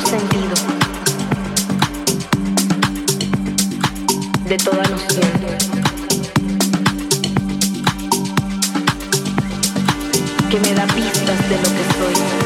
sus sentidos, de toda noción. que me da pistas de lo que soy.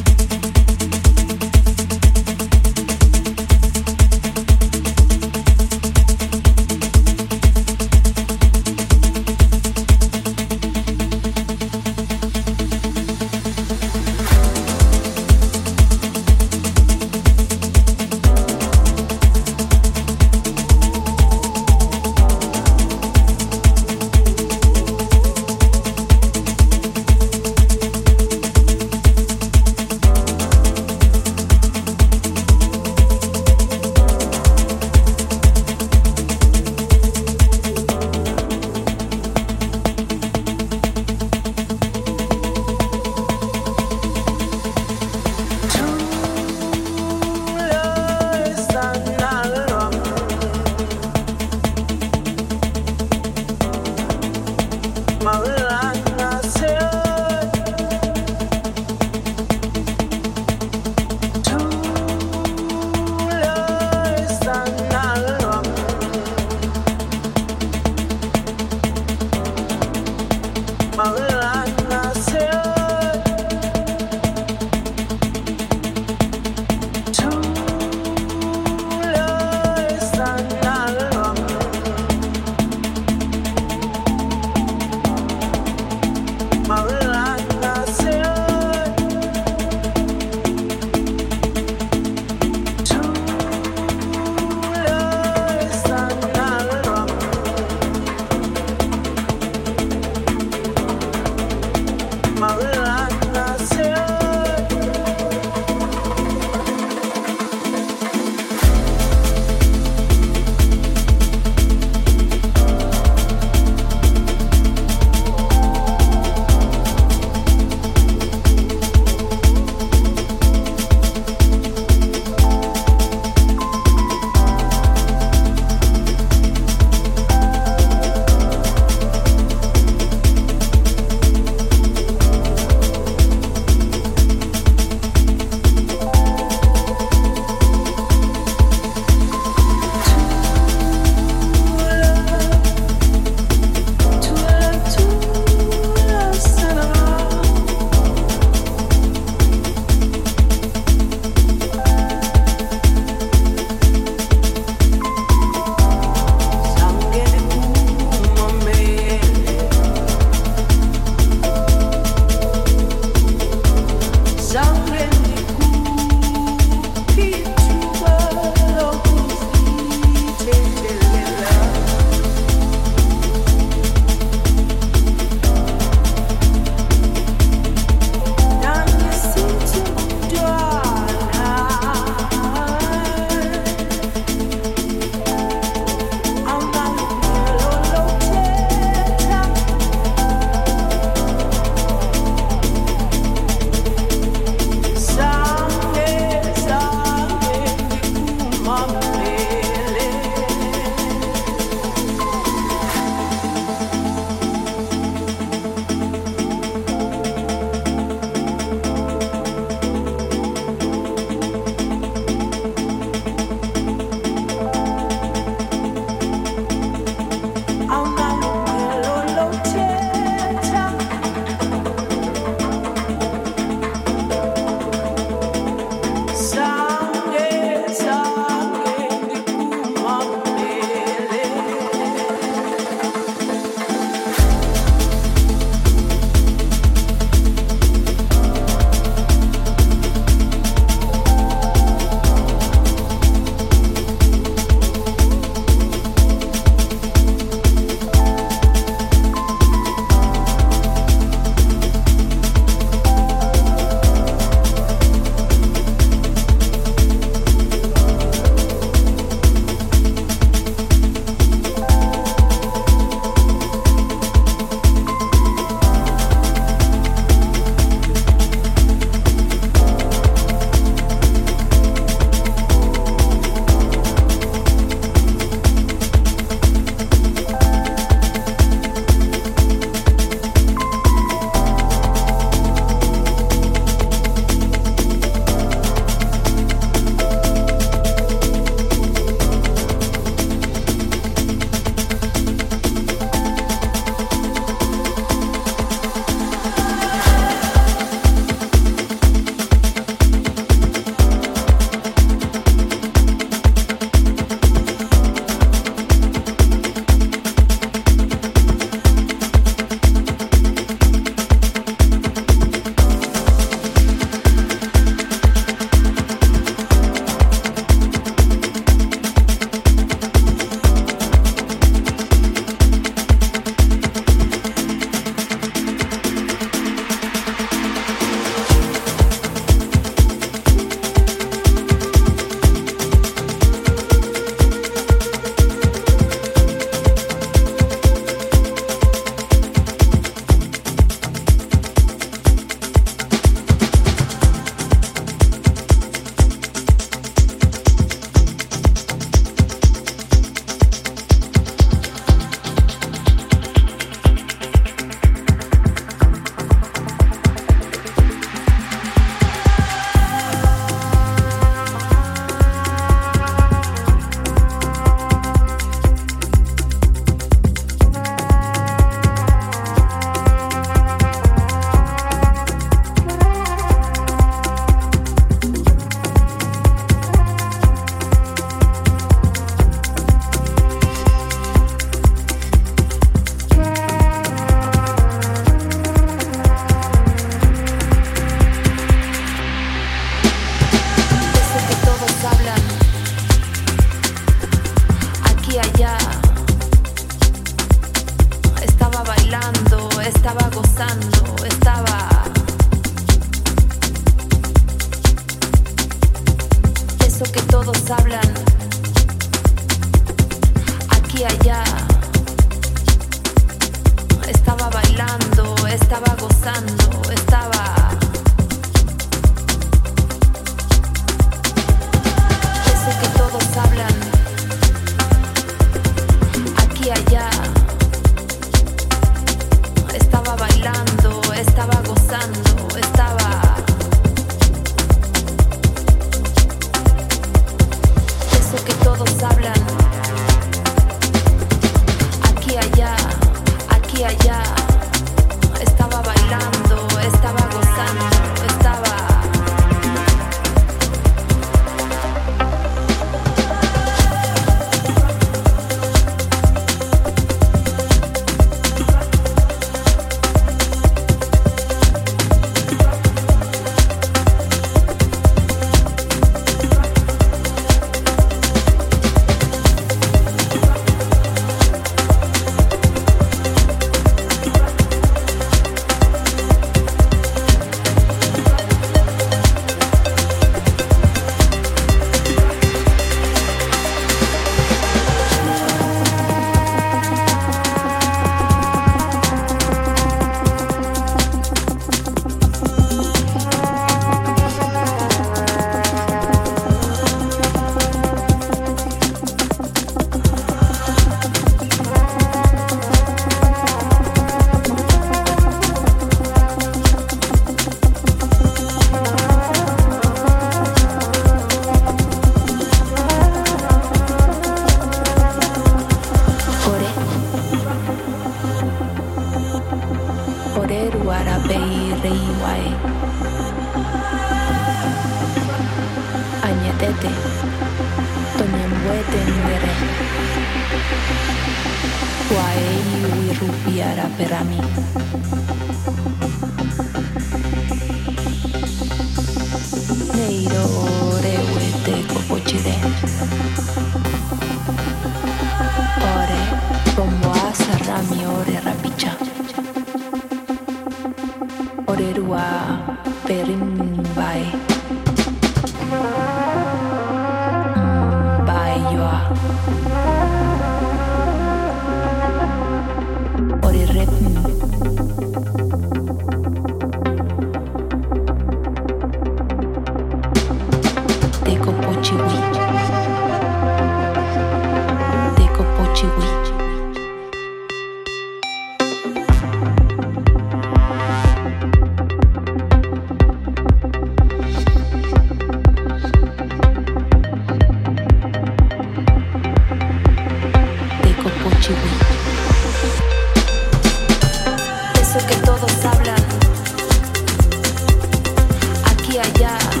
Que todos